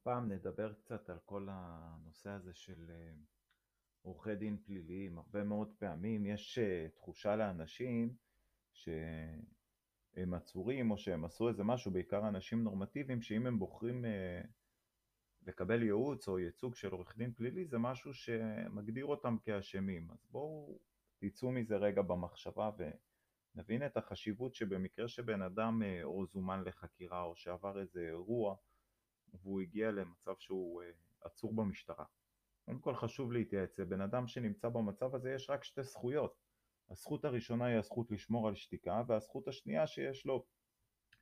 הפעם נדבר קצת על כל הנושא הזה של אה, עורכי דין פליליים. הרבה מאוד פעמים יש אה, תחושה לאנשים שהם עצורים או שהם עשו איזה משהו, בעיקר אנשים נורמטיביים, שאם הם בוחרים אה, לקבל ייעוץ או ייצוג של עורך דין פלילי זה משהו שמגדיר אותם כאשמים. אז בואו תצאו מזה רגע במחשבה ונבין את החשיבות שבמקרה שבן אדם או זומן לחקירה או שעבר איזה אירוע והוא הגיע למצב שהוא אה, עצור במשטרה. קודם כל חשוב להתייעץ, לבן אדם שנמצא במצב הזה יש רק שתי זכויות. הזכות הראשונה היא הזכות לשמור על שתיקה, והזכות השנייה שיש לו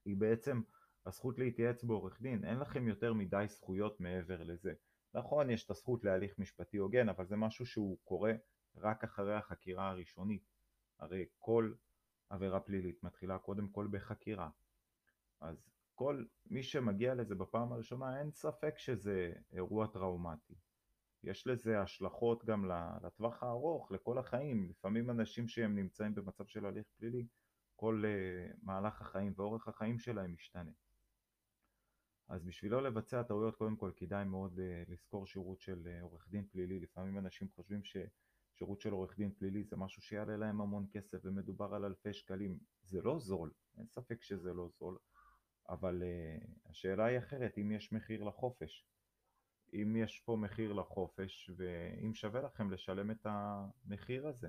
היא בעצם הזכות להתייעץ בעורך דין. אין לכם יותר מדי זכויות מעבר לזה. נכון, יש את הזכות להליך משפטי הוגן, אבל זה משהו שהוא קורה רק אחרי החקירה הראשונית. הרי כל עבירה פלילית מתחילה קודם כל בחקירה. אז כל מי שמגיע לזה בפעם הראשונה אין ספק שזה אירוע טראומטי. יש לזה השלכות גם לטווח הארוך, לכל החיים. לפעמים אנשים שהם נמצאים במצב של הליך פלילי, כל uh, מהלך החיים ואורך החיים שלהם משתנה. אז בשביל לא לבצע טעויות, קודם כל כדאי מאוד uh, לזכור שירות של uh, עורך דין פלילי. לפעמים אנשים חושבים ששירות של עורך דין פלילי זה משהו שיעלה להם המון כסף ומדובר על אלפי שקלים. זה לא זול, אין ספק שזה לא זול. אבל uh, השאלה היא אחרת, אם יש מחיר לחופש. אם יש פה מחיר לחופש, ואם שווה לכם לשלם את המחיר הזה.